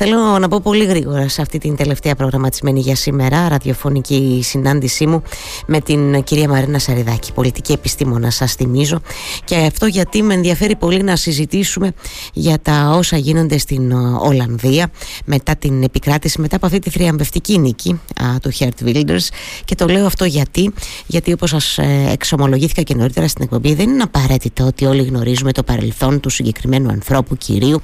Θέλω να πω πολύ γρήγορα σε αυτή την τελευταία προγραμματισμένη για σήμερα ραδιοφωνική συνάντησή μου με την κυρία Μαρίνα Σαριδάκη, πολιτική επιστήμονα, σας θυμίζω. Και αυτό γιατί με ενδιαφέρει πολύ να συζητήσουμε για τα όσα γίνονται στην Ολλανδία μετά την επικράτηση, μετά από αυτή τη θριαμβευτική νίκη α, του Χέρτ Wilders. Και το λέω αυτό γιατί, γιατί όπως σας ε, εξομολογήθηκα και νωρίτερα στην εκπομπή, δεν είναι απαραίτητο ότι όλοι γνωρίζουμε το παρελθόν του συγκεκριμένου ανθρώπου κυρίου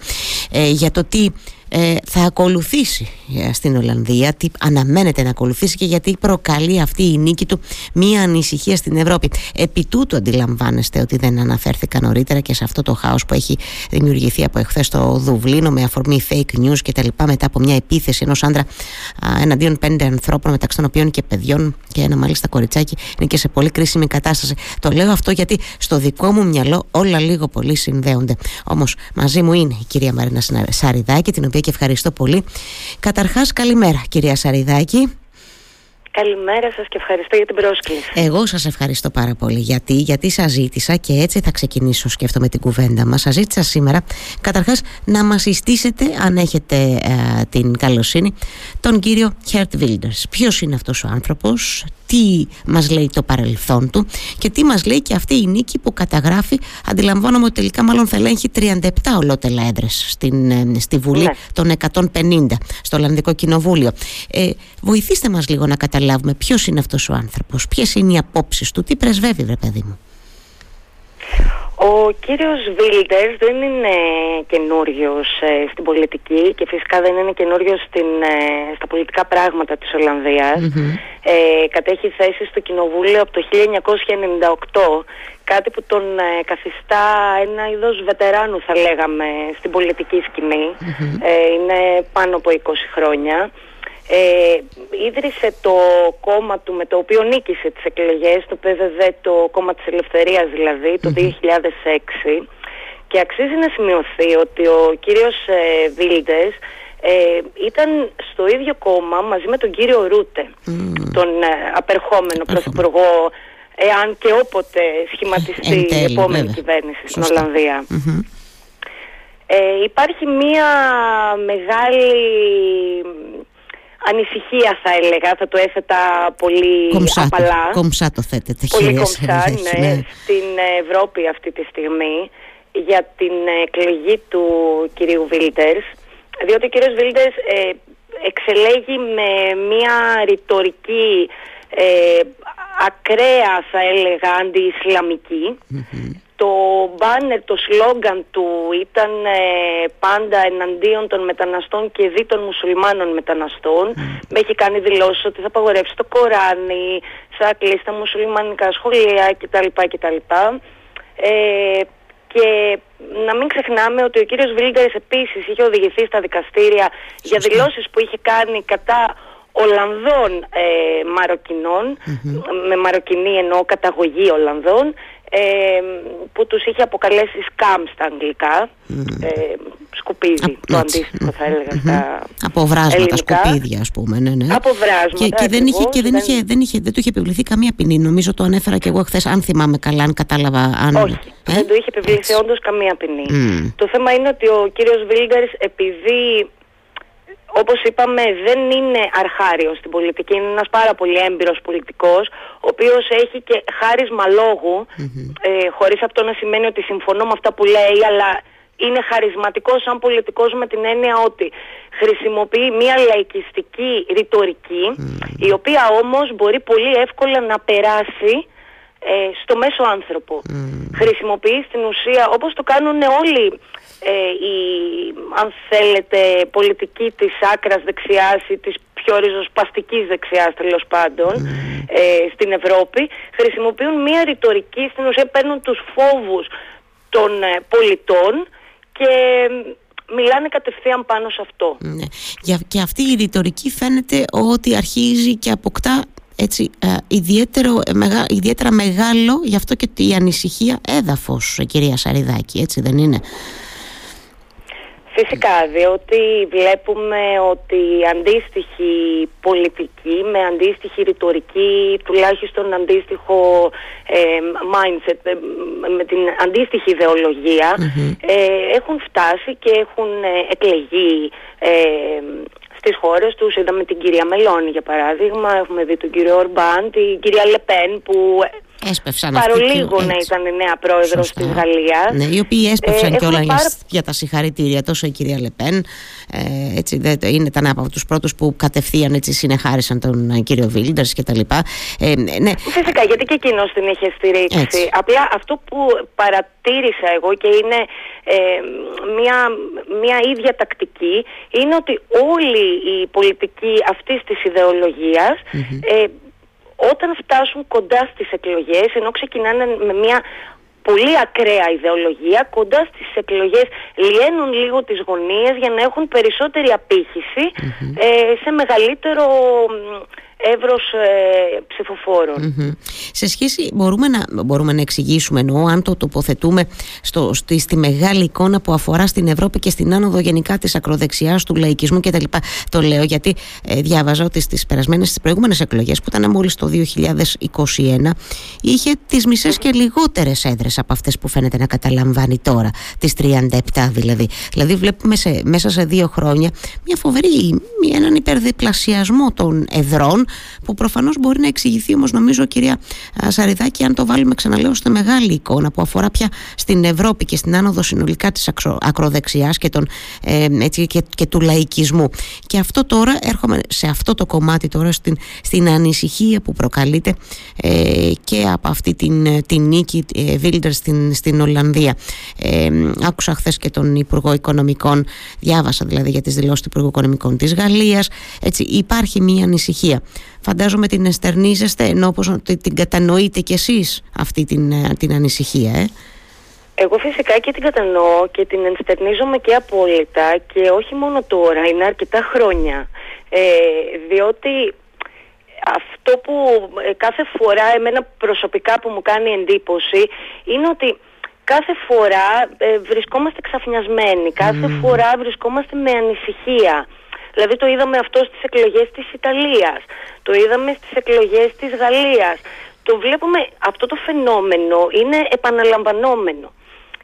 ε, για το τι ε, θα ακολουθήσει ε, στην Ολλανδία, τι αναμένεται να ακολουθήσει και γιατί προκαλεί αυτή η νίκη του μία ανησυχία στην Ευρώπη. Επί τούτου αντιλαμβάνεστε ότι δεν αναφέρθηκα νωρίτερα και σε αυτό το χάος που έχει δημιουργηθεί από εχθές στο Δουβλίνο με αφορμή fake news και τα λοιπά μετά από μια επίθεση ενός άντρα α, εναντίον πέντε ανθρώπων μεταξύ των οποίων και παιδιών και ένα μάλιστα κοριτσάκι είναι και σε πολύ κρίσιμη κατάσταση. Το λέω αυτό γιατί στο δικό μου μυαλό όλα λίγο πολύ συνδέονται. Όμως μαζί μου είναι η κυρία Μαρίνα Σαριδάκη την οποία και ευχαριστώ πολύ. Καταρχάς καλημέρα κυρία Σαριδάκη. Καλημέρα σας και ευχαριστώ για την πρόσκληση. Εγώ σας ευχαριστώ πάρα πολύ γιατί, γιατί σας ζήτησα και έτσι θα ξεκινήσω σκέφτομαι την κουβέντα μας. Σας ζήτησα σήμερα καταρχάς να μας συστήσετε αν έχετε ε, την καλοσύνη τον κύριο Χέρτ Βίλντερς. Ποιος είναι αυτός ο άνθρωπος, τι μας λέει το παρελθόν του και τι μας λέει και αυτή η νίκη που καταγράφει αντιλαμβάνομαι ότι τελικά μάλλον θα ελέγχει 37 ολότελα έδρες στην, ε, στη Βουλή ναι. των 150 στο Ολλανδικό Κοινοβούλιο ε, βοηθήστε μας λίγο να καταλάβουμε ποιος είναι αυτός ο άνθρωπος ποιες είναι οι απόψεις του, τι πρεσβεύει βρε παιδί μου ο κύριος Βίλτερς δεν είναι καινούριος ε, στην πολιτική και φυσικά δεν είναι καινούριος ε, στα πολιτικά πράγματα της Ολλανδίας. Ε, κατέχει θέση στο Κοινοβούλιο από το 1998, κάτι που τον ε, καθιστά ένα είδος βετεράνου θα λέγαμε στην πολιτική είναι πάνω από 20 χρόνια ε, ίδρυσε το κόμμα του με το οποίο νίκησε τις εκλογές, το ΠΒΔ, το κόμμα της Ελευθερίας δηλαδή, το 2006 και αξίζει να σημειωθεί ότι ο κύριος ε, Βίλντες ε, ήταν στο ίδιο κόμμα μαζί με τον κύριο Ρούτε, τον ε, απερχόμενο πρωθυπουργό, εάν και όποτε σχηματιστεί η επόμενη κυβέρνηση στην Ολλανδία. Ε, υπάρχει μία μεγάλη ανησυχία θα έλεγα, θα το έθετα πολύ κομψά, απαλά. Κομψά το θέτετε. Πολύ κομψά, ναι, ναι, στην Ευρώπη αυτή τη στιγμή για την εκλογή του κυρίου Βίλντερς, διότι ο κύριος Βίλντερς ε, εξελέγη με μια ρητορική ε, ακραία θα έλεγα αντι-Ισλαμική το μπάνερ, το σλόγκαν του ήταν ε, πάντα εναντίον των μεταναστών και δη των μουσουλμάνων μεταναστών. Με έχει κάνει δηλώσεις ότι θα απαγορεύσει το Κοράνι, θα κλείσει τα μουσουλμανικά σχολεία κτλ. κτλ. Ε, και να μην ξεχνάμε ότι ο κύριος Βίλντερης επίσης είχε οδηγηθεί στα δικαστήρια για δηλώσεις που είχε κάνει κατά Ολλανδών ε, Μαροκινών, με Μαροκινή εννοώ καταγωγή Ολλανδών, ε, που τους είχε αποκαλέσει σκάμ στα αγγλικά. Ε, σκουπίδι το αντίστοιχο θα έλεγα στα Αποβράσματα, ελληνικά. σκουπίδια ας πούμε ναι, ναι. Αποβράσματα και, και, δεν, είχε, και δεν, είχε, δεν, είχε, δεν του είχε επιβληθεί καμία ποινή. Νομίζω το ανέφερα και εγώ χθες αν θυμάμαι καλά αν κατάλαβα αν... Όχι, ε; δεν του είχε επιβληθεί όντως καμία ποινή. Το θέμα είναι ότι ο κύριος Βίλντερς επειδή όπως είπαμε δεν είναι αρχάριος στην πολιτική, είναι ένας πάρα πολύ έμπειρος πολιτικός, ο οποίος έχει και χάρισμα ε, χωρίς αυτό να σημαίνει ότι συμφωνώ με αυτά που λέει, αλλά είναι χαρισματικός σαν πολιτικός με την έννοια ότι χρησιμοποιεί μια λαϊκιστική ρητορική, η οποία όμως μπορεί πολύ εύκολα να περάσει ε, στο μέσο άνθρωπο. Χρησιμοποιεί στην ουσία, όπως το κάνουν όλοι ε, η, αν θέλετε, πολιτική της άκρας δεξιάς ή της πιο ριζοσπαστικής δεξιάς τέλος πάντων ε, στην Ευρώπη χρησιμοποιούν μια ρητορική στην ουσία παίρνουν τους φόβους των ε, πολιτών και μιλάνε κατευθείαν πάνω σε αυτό. Ναι. Και αυτή η ρητορική φαίνεται ότι αρχίζει και αποκτά έτσι, ε, ιδιαίτερο, μεγα, ιδιαίτερα μεγάλο γι' αυτό και η ανησυχία έδαφος κυρία Σαριδάκη έτσι δεν είναι; Φυσικά, διότι βλέπουμε ότι αντίστοιχη πολιτική με αντίστοιχη ρητορική, τουλάχιστον αντίστοιχο ε, mindset, ε, με την αντίστοιχη ε, έχουν φτάσει και έχουν εκλεγεί στις χώρες τους. Είδαμε την κυρία Μελώνη για παράδειγμα, έχουμε δει τον κύριο Ορμπάν, την κυρία Λεπέν που έσπευσαν Παρολίγο να ήταν η νέα πρόεδρος της Γαλλίας. Ναι, οι οποίοι έσπευσαν ε, κιόλας πάρα... για τα συγχαρητήρια, τόσο η κυρία Λεπέν. Ε, έτσι, δε, είναι, ήταν από τους πρώτους που κατευθείαν έτσι, συνεχάρισαν τον ε, κύριο Βίλντερς κτλ. Ε, ναι. Φυσικά, γιατί και εκείνος την είχε στηρίξει. Έτσι. Απλά αυτό που παρατήρησα εγώ και είναι ε, μια, μια ίδια τακτική είναι ότι όλη η πολιτική αυτής της ιδεολογίας ε, όταν φτάσουν κοντά στις εκλογές, ενώ ξεκινάνε με μια πολύ ακραία ιδεολογία, κοντά στις εκλογές λιένουν λίγο τις γωνίες για να έχουν περισσότερη ε, σε μεγαλύτερο εύρος ε, ψηφοφορων Σε σχέση, μπορούμε να, μπορούμε να εξηγήσουμε εννοώ αν το τοποθετούμε στο, στη, στη μεγάλη εικόνα που αφορά στην Ευρώπη και στην άνοδο γενικά της ακροδεξιάς, του λαϊκισμού κτλ. Το λέω γιατί ε, διάβαζα ότι στις περασμένες, στις προηγούμενες εκλογές που ήταν μόλις το 2021 είχε τις μισές και λιγότερες έδρες από αυτές που φαίνεται να καταλαμβάνει τώρα, τις 37 δηλαδή. Δηλαδή βλέπουμε σε, μέσα σε δύο χρόνια μια φοβερή, έναν υπερδιπλασιασμό των εδρών που προφανώς μπορεί να εξηγηθεί όμως, νομίζω, κυρία Σαριδάκη, αν το βάλουμε, ξαναλέω, στη μεγάλη εικόνα που αφορά πια στην Ευρώπη και στην άνοδο συνολικά της ακροδεξιάς και, ε, και, και του λαϊκισμού. Και αυτό τώρα, έρχομαι σε αυτό το κομμάτι τώρα, στην, στην ανησυχία που προκαλείται ε, και από αυτή την, την νίκη ε, Βίλντερ στην, στην Ολλανδία. Ε, άκουσα χθες και τον Υπουργό Οικονομικών, διάβασα δηλαδή για τις δηλώσεις του Υπουργού Οικονομικών της Γαλλίας. Υπάρχει μια ανησυχία. Φαντάζομαι την εστερνίζεστε ενώ όπως την κατανοείτε κι εσείς αυτή την, ε, την ανησυχία ε; Εγώ φυσικά και την κατανοώ και την ενστερνίζομαι και απόλυτα και όχι μόνο τώρα, είναι αρκετά χρόνια. Ε, διότι αυτό που ε, κάθε φορά εμένα προσωπικά που μου κάνει εντύπωση είναι ότι κάθε φορά βρισκόμαστε ξαφνιασμένοι, κάθε φορά βρισκόμαστε με ανησυχία. Δηλαδή το είδαμε αυτό στις εκλογές της Ιταλίας, το είδαμε στις εκλογές της Γαλλίας. Το βλέπουμε, αυτό το φαινόμενο είναι επαναλαμβανόμενο.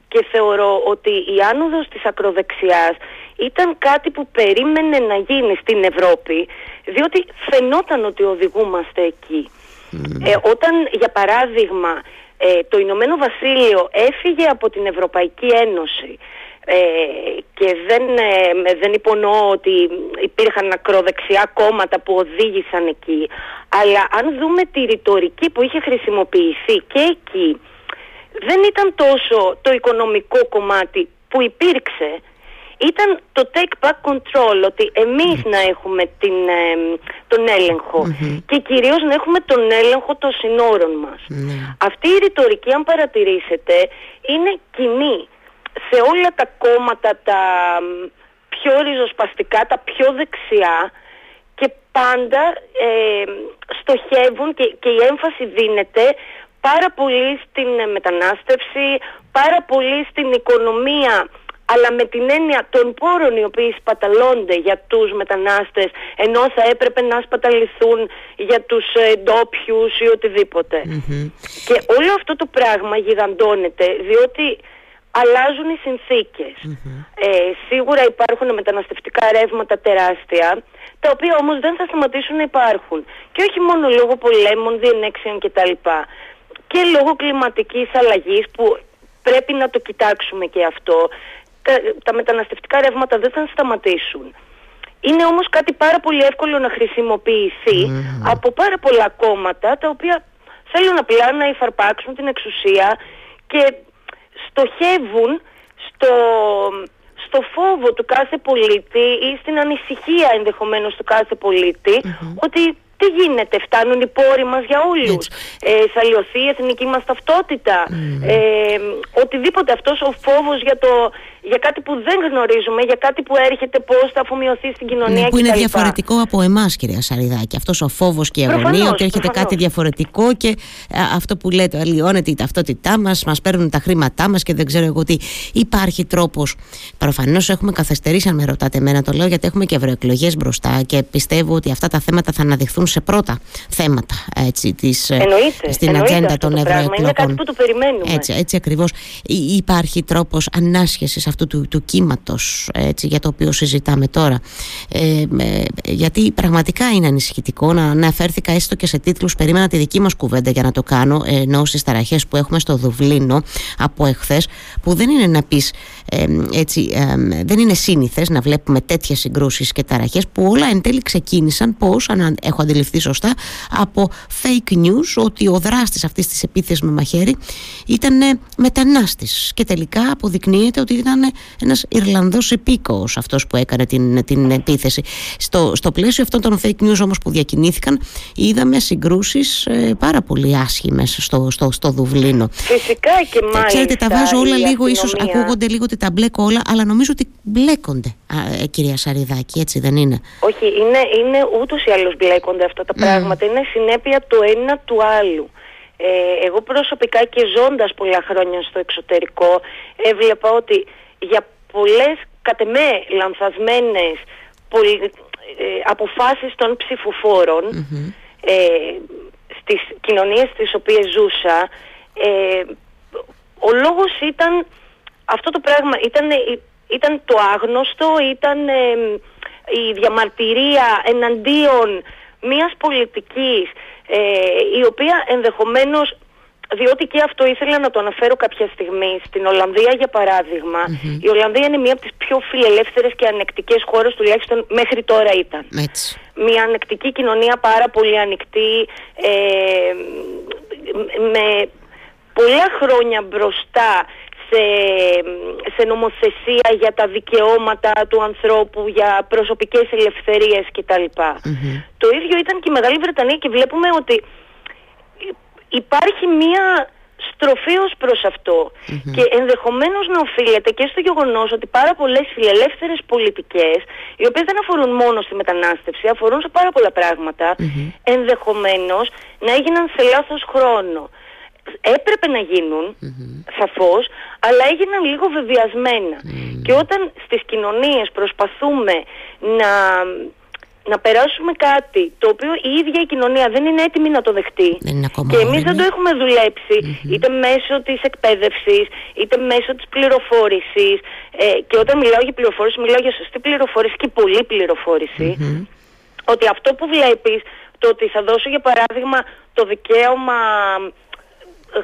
Και θεωρώ ότι η άνοδος της ακροδεξιάς ήταν κάτι που περίμενε να γίνει στην Ευρώπη, διότι φαινόταν ότι οδηγούμαστε εκεί. Ε, όταν, για παράδειγμα, ε, το Ηνωμένο Βασίλειο έφυγε από την Ευρωπαϊκή Ένωση ε, και δεν, ε, δεν υπονοώ ότι υπήρχαν ακροδεξιά κόμματα που οδήγησαν εκεί αλλά αν δούμε τη ρητορική που είχε χρησιμοποιηθεί και εκεί δεν ήταν τόσο το οικονομικό κομμάτι που υπήρξε ήταν το take back control, ότι εμείς να έχουμε την, τον ελεγχο και κυρίως να έχουμε τον έλεγχο των συνόρων μας. Ναι. Αυτή η ρητορική, αν παρατηρήσετε, είναι κοινή σε όλα τα κόμματα τα πιο ριζοσπαστικά, τα πιο δεξιά και πάντα ε, στοχεύουν και, και η έμφαση δίνεται πάρα πολύ στην μετανάστευση, πάρα πολύ στην οικονομία αλλά με την έννοια των πόρων οι οποίοι σπαταλώνται για τους μετανάστες ενώ θα έπρεπε να σπαταληθούν για τους ε, ντόπιους ή οτιδήποτε. Και όλο αυτό το πράγμα γιγαντώνεται διότι αλλάζουν οι συνθηκες Ε, σίγουρα υπάρχουν μεταναστευτικά ρεύματα τεράστια, τα οποία όμως δεν θα σταματήσουν να υπάρχουν. Και όχι μόνο λόγω πολέμων, διενέξεων κτλ. Και λόγω κλιματικής αλλαγής που πρέπει να το κοιτάξουμε και αυτό. Τα, τα μεταναστευτικά ρεύματα δεν θα σταματήσουν. Είναι όμως κάτι πάρα πολύ εύκολο να χρησιμοποιηθεί από πάρα πολλά κόμματα τα οποία θέλουν απλά να υφαρπάξουν την εξουσία και στοχεύουν στο, στο φόβο του κάθε πολίτη ή στην ανησυχία ενδεχομένως του κάθε ότι τι γίνεται, φτάνουν οι πόροι μας για όλους, ε, θα λιωθεί η εθνική μας ταυτότητα, ε, οτιδήποτε αυτός ο φόβος για το για κάτι που δεν γνωρίζουμε, για κάτι που έρχεται, πώς θα αφομοιωθεί στην κοινωνία ναι, Που είναι διαφορετικό από εμάς, κυρία Σαριδάκη. Αυτός ο φόβος και η αγωνία ότι έρχεται κάτι διαφορετικό και αυτό που λέτε, αλλοιώνεται η ταυτότητά μας, μας παίρνουν τα χρήματά μας και δεν ξέρω εγώ τι. Υπάρχει τρόπος. Προφανώς έχουμε καθυστερήσει, αν με ρωτάτε εμένα, το λέω γιατί έχουμε και ευρωεκλογές μπροστά και πιστεύω ότι αυτά τα θέματα θα αναδειχθούν σε πρώτα θέματα έτσι, της, ε, στην ατζέντα των ευρωεκλογών. Είναι κάτι που το περιμένουμε. Έτσι, έτσι ακριβώς. Υπάρχει τρόπος ανάσχεσης αυτού του, του κύματος για το οποίο συζητάμε τώρα. Ε, γιατί πραγματικά είναι ανησυχητικό να αναφέρθηκα έστω και σε τίτλους. Περίμενα τη δική μας κουβέντα για να το κάνω, ενώ στις ταραχές που έχουμε στο Δουβλίνο από εχθές, που δεν είναι να πεις έτσι, δεν είναι σύνηθες να βλέπουμε τέτοιες συγκρούσεις και ταραχές που όλα εν τέλει ξεκίνησαν πώς, αν έχω αντιληφθεί σωστά, από fake news ότι ο δράστης αυτής της επίθεσης με μαχαίρι ήταν μετανάστης. Και τελικά αποδεικνύεται ότι ήταν ένας Ιρλανδός επίκοος αυτός που έκανε την, την επίθεση. Στο, στο πλαίσιο αυτών των fake news όμως που διακινήθηκαν, είδαμε συγκρούσεις ε, πάρα πολύ άσχημες στο, στο, στο Δουβλίνο. Φυσικά και μάλιστα. Ξέρετε, τα βάζω όλα λίγο, ίσως ακούγονται λίγο ότι τα μπλέκω όλα, αλλά νομίζω ότι μπλέκονται, α, ε, κυρία Σαριδάκη, έτσι δεν είναι; Όχι, είναι, είναι ούτως ή άλλως μπλέκονται αυτά τα πράγματα. Είναι συνέπεια το ένα του άλλου. Ε, εγώ προσωπικά και ζώντας πολλά χρόνια στο εξωτερικό έβλεπα ότι για πολλές κατ' εμέ λανθασμένες ε, αποφάσεις των ψηφοφορων ε, στις κοινωνίες στις οποίες ζούσα ε, ο λόγος ήταν αυτό το πράγμα ήταν, ήταν το άγνωστο ήταν η διαμαρτυρία εναντίον μιας πολιτικής η οποία ενδεχομένως διότι και αυτό ήθελα να το αναφέρω κάποια στιγμή. Στην Ολλανδία, για παραδειγμα η Ολλανδία είναι μία από τις πιο φιλελεύθερες και ανεκτικές χώρες, τουλάχιστον μέχρι τώρα ήταν. Έτσι. Μία ανεκτική κοινωνία, πάρα πολύ ανοιχτή, ε, με πολλά χρόνια μπροστά σε, σε νομοθεσία για τα δικαιώματα του ανθρώπου, για προσωπικές ελευθερίες κτλ. Το ίδιο ήταν και η Μεγάλη Βρετανία και βλέπουμε ότι υπάρχει μία στροφή ως προς αυτο και ενδεχομένως να οφείλεται και στο γεγονός ότι πάρα πολλές φιλελεύθερες πολιτικές οι οποίες δεν αφορούν μόνο στη μετανάστευση αφορούν σε πάρα πολλά πράγματα mm-hmm. ενδεχομένως να έγιναν σε λάθος χρόνο. Έπρεπε να γίνουν σαφώς αλλά έγιναν λίγο βεβαιασμένα. Και όταν στις κοινωνίες προσπαθούμε να να περάσουμε κάτι το οποίο η ίδια η κοινωνία δεν είναι έτοιμη να το δεχτεί. Και εμείς δεν το έχουμε είτε μέσω της εκπαίδευσης είτε μέσω της πληροφόρησης. Ε, και όταν μιλάω για πληροφόρηση μιλάω για σωστή πληροφόρηση και πολλή ότι αυτό που βλέπεις το ότι θα δώσω για παράδειγμα το δικαίωμα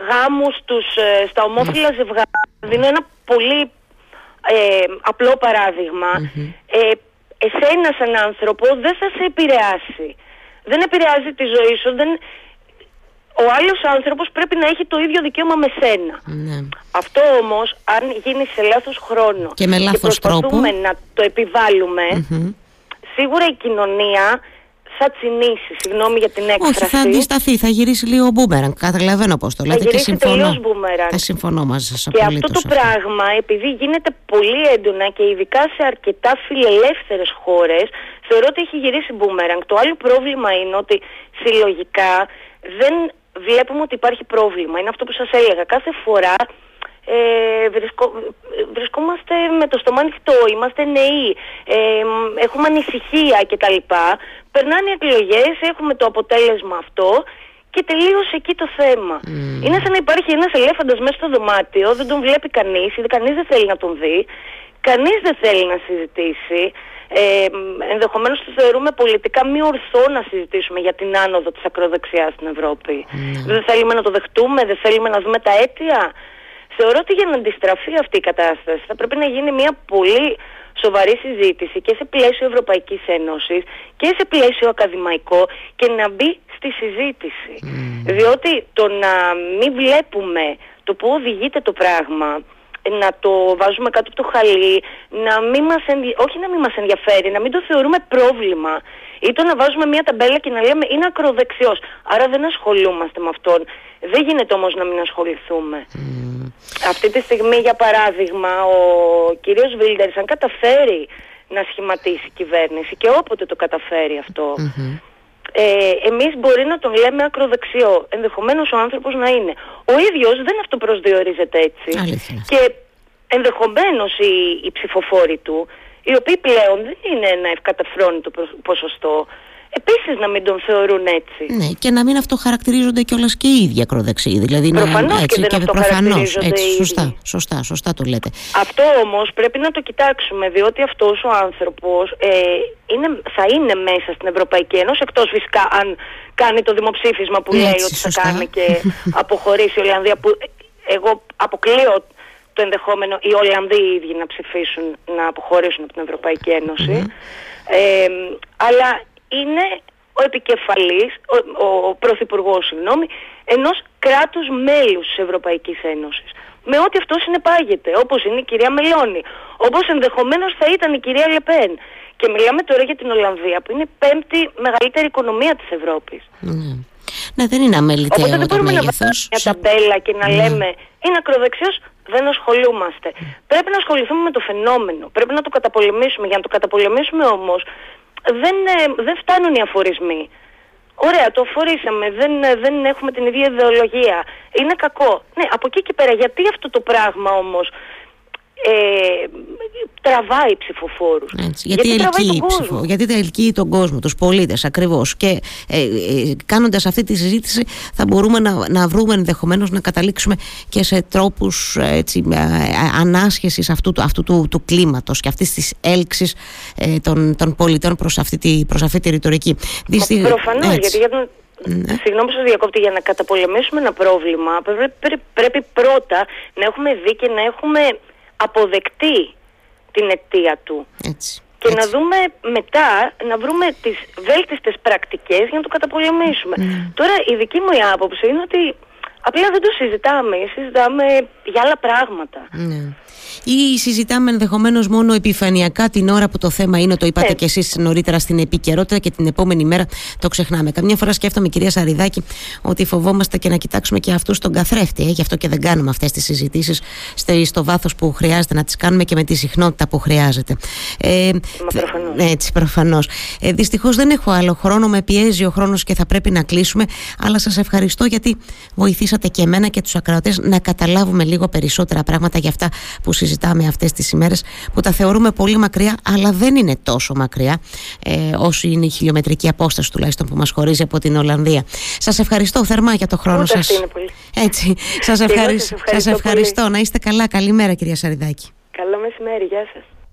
γάμους στους, ε, στα ομόφυλα ζευγάρια δίνω ένα πολύ ε, απλό ε, εσένα σαν άνθρωπο δεν θα σε επηρεάσει. Δεν επηρεάζει τη ζωή σου. Δεν... Ο άλλος άνθρωπος πρέπει να έχει το ίδιο δικαίωμα με σένα. Ναι. Αυτό όμως, αν γίνει σε λάθος χρόνο και, με λάθος και προσπαθούμε να το επιβαλλουμε σίγουρα η κοινωνία θα τσινήσει, συγγνώμη για την έκφραση. Όχι, θα αντισταθεί, θα γυρίσει λίγο μπούμεραν. Καταλαβαίνω πώς το λέτε και συμφωνώ. Μπούμεραν. Θα συμφωνώ μαζί σας. Και αυτό το πράγμα, επειδή γίνεται πολύ έντονα και ειδικά σε αρκετά φιλελεύθερες χώρες, θεωρώ ότι έχει γυρίσει μπούμεραν. Το άλλο πρόβλημα είναι ότι συλλογικά δεν βλέπουμε ότι υπάρχει πρόβλημα. Είναι αυτό που σας έλεγα. Κάθε φορά ε, βρισκό, βρισκόμαστε με το στόμα ανοιχτό, είμαστε νέοι, ε, έχουμε ανησυχία κτλ. Περνάνε οι εκλογές, έχουμε το αποτέλεσμα αυτό και τελείωσε εκεί το θέμα. Είναι σαν να υπάρχει ένας ελέφαντας μέσα στο δωμάτιο, δεν τον βλέπει κανείς, κανείς δεν θέλει να τον δει, κανείς δεν θέλει να συζητήσει. Ε, ενδεχομένως το θεωρούμε πολιτικά μη ορθό να συζητήσουμε για την άνοδο της ακροδεξιάς στην Ευρώπη. Δεν θέλουμε να το δεχτούμε, δεν θέλουμε να δούμε τα αίτια. Θεωρώ ότι για να αντιστραφεί αυτή η κατάσταση θα πρέπει να γίνει μια πολύ σοβαρή συζήτηση και σε πλαίσιο Ευρωπαϊκής Ένωσης και σε πλαίσιο ακαδημαϊκό και να μπει στη συζήτηση. Διότι το να μην βλέπουμε το που οδηγείται το πράγμα να το βάζουμε κάτω από το χαλί, να μην μας όχι να μην μας ενδιαφέρει, να μην το θεωρούμε πρόβλημα ή το να βάζουμε μια ταμπέλα και να λέμε είναι ακροδεξιός, άρα δεν ασχολούμαστε με αυτόν. Δεν γίνεται όμως να μην ασχοληθούμε. Αυτή τη στιγμή για παράδειγμα ο κύριος Βίλντερς αν καταφέρει να σχηματίσει κυβέρνηση και όποτε το καταφέρει ε, εμείς μπορεί να τον λέμε ακροδεξιό. Ενδεχομένως ο άνθρωπος να είναι. Ο ίδιος δεν αυτοπροσδιορίζεται έτσι. Και ενδεχομένως οι, οι ψηφοφόροι του, οι οποίοι πλέον δεν είναι ένα ευκαταφρόνητο ποσοστό, επίσης να μην τον θεωρούν έτσι. Ναι, και να μην αυτοχαρακτηρίζονται κιόλας και οι ίδιοι ακροδεξιοί. Δηλαδή προφανώς έτσι, και δεν και προφανώς, έτσι, σωστά, σωστά, σωστά το λέτε. Αυτό όμως πρέπει να το κοιτάξουμε, διότι αυτός ο άνθρωπος ε, θα είναι μέσα στην Ευρωπαϊκή Ένωση, εκτός φυσικά αν κάνει το δημοψήφισμα που λέει ότι θα κάνει και αποχωρήσει η Ολλανδία. Που εγώ αποκλείω το ενδεχόμενο οι Ολλανδοί οι ίδιοι να ψηφίσουν να αποχωρήσουν από την Ευρωπαϊκή Ε, αλλά είναι ο επικεφαλής, ο, ο πρωθυπουργός, συγγνώμη, ενός κράτους μέλους της Ευρωπαϊκής Ένωσης. Με ό,τι αυτό συνεπάγεται, όπως είναι η κυρία Μελώνη, όπως ενδεχομένως θα ήταν η κυρία Λεπέν. Και μιλάμε τώρα για την Ολλανδία, που είναι η πέμπτη μεγαλύτερη οικονομία της Ευρώπης. Ναι, ναι δεν είναι αμεληταίο Οπότε δεν μπορούμε να βάλουμε μια ταμπέλα και να ναι. λέμε είναι ακροδεξιός, δεν ασχολούμαστε. Πρέπει να ασχοληθούμε με το φαινόμενο. Πρέπει να το καταπολεμήσουμε. Για να το καταπολεμήσουμε όμως δεν, ε, δεν φτάνουν οι αφορισμοί. Ωραία, το αφορήσαμε, δεν, ε, δεν έχουμε την ίδια ιδεολογία. Είναι κακό. Ναι, από εκεί και πέρα, γιατί αυτό το πράγμα όμως; Ε, τραβάει ψηφοφόρους. Έτσι, γιατί, γιατί, ελκύει τον κόσμο. γιατί ελκύει τον κόσμο, τους πολίτες ακριβώς και ε, ε, κάνοντας αυτή τη συζήτηση θα μπορούμε να, να βρούμε ενδεχομένως να καταλήξουμε και σε τρόπους έτσι, ε, ανάσχεσης αυτού, αυτού του, του κλίματος και αυτής της έλξης ε, των, των πολιτών προς αυτή τη, προς αυτή τη ρητορική. Δυστι... Προφανώς, γιατί για τον, ναι. Συγγνώμη σας διακόπτη, για να καταπολεμήσουμε ένα πρόβλημα πρέπει, πρέπει πρώτα να έχουμε δει και να έχουμε αποδεκτεί την αιτία του. Έτσι. Και να δούμε μετά, να βρούμε τις βέλτιστες πρακτικές για να το καταπολεμήσουμε. Ναι. Τώρα η δική μου άποψη είναι ότι απλά δεν το συζητάμε, συζητάμε για άλλα πράγματα. Ναι ή συζητάμε ενδεχομένως μόνο επιφανειακά την ώρα που το θέμα είναι, το είπατε και εσείς νωρίτερα στην επικαιρότητα και την επόμενη μέρα το ξεχνάμε. Καμιά φορά σκέφτομαι, κυρία Σαριδάκη, ότι φοβόμαστε και να κοιτάξουμε και αυτούς τον καθρέφτη. Ε, γι' αυτό και δεν κάνουμε αυτές τις συζητήσεις στο βάθος που χρειάζεται να τις κάνουμε και με τη συχνότητα που χρειάζεται. Ε, προφανώς. Έτσι, προφανώς. Ε, Δυστυχώς δεν έχω άλλο χρόνο, με πιέζει ο χρόνος και θα πρέπει να κλείσουμε. Αλλά σας ευχαριστώ γιατί βοηθήσατε και εμένα και τους ακροατές να καταλάβουμε λίγο περισσότερα πράγματα για αυτά που συζητάμε συζητάμε αυτές τις ημέρες που τα θεωρούμε πολύ μακριά αλλά δεν είναι τόσο μακριά ε, όσο είναι η χιλιομετρική απόσταση τουλάχιστον που μας χωρίζει από την Ολλανδία. Σας ευχαριστώ θερμά για το χρόνο σας. Έτσι. Σας, ευχαριστώ. σας ευχαριστώ. Να είστε καλά. Καλημέρα κυρία Σαριδάκη. Καλό μεσημέρι. Γεια σας.